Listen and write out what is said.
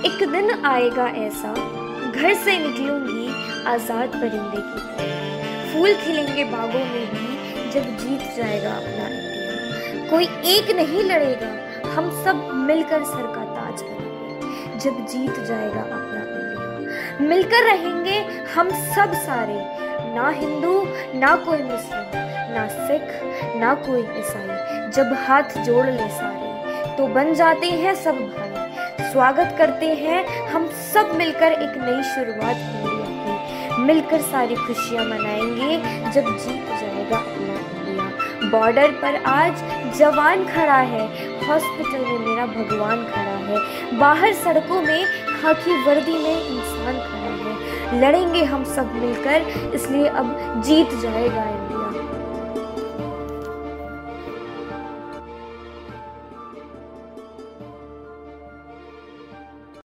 एक दिन आएगा ऐसा, घर से निकलूँगी, आज़ाद परिंदे की फूल खिलेंगे बागों में भी, जब जीत जाएगा अपना कोई एक नहीं लड़ेगा, हम सब मिलकर सर का ताज करेंगे, जब जीत जाएगा अपना इंडिया मिलकर रहेंगे हम सब सारे, ना हिंदू, ना कोई मुस्लिम, ना सिख, ना कोई ईसाई। जब हाथ जोड़ ले सारे तो बन जाते हैं सब भाई। स्वागत करते हैं। हम सब मिलकर एक नई शुरुआत इंडिया की मिलकर सारी खुशियाँ मनाएँगे। जब जीत जाएगा अपना इंडिया बॉर्डर पर आज जवान खड़ा है। हॉस्पिटल में मेरा भगवान खड़ा है। बाहर सड़कों में खाकी वर्दी में इंसान खड़ा है। लड़ेंगे हम सब मिलकर। इसलिए अब जीत जाएगा इंडिया।